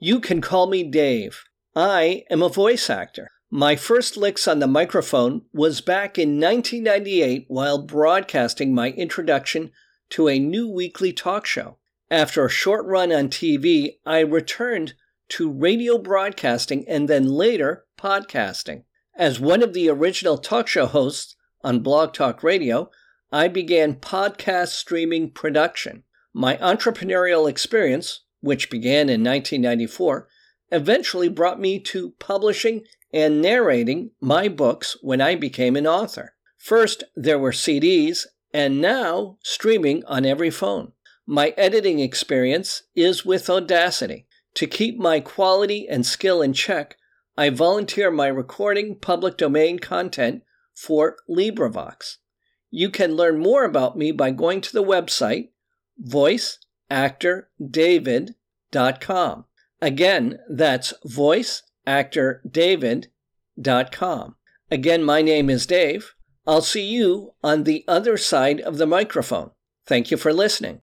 You can call me Dave. I am a voice actor. My first licks on the microphone was back in 1998 while broadcasting my introduction to a new weekly talk show. After a short run on TV, I returned to radio broadcasting and then later podcasting. As one of the original talk show hosts on Blog Talk Radio, I began podcast streaming production. My entrepreneurial experience, which began in 1994, eventually brought me to publishing and narrating my books when I became an author. First, there were CDs, and now streaming on every phone. My editing experience is with Audacity. To keep my quality and skill in check, I volunteer my recording public domain content for LibriVox. You can learn more about me by going to the website voiceactordavid.com. Again, that's voiceactordavid.com. Again, my name is Dave. I'll see you on the other side of the microphone. Thank you for listening.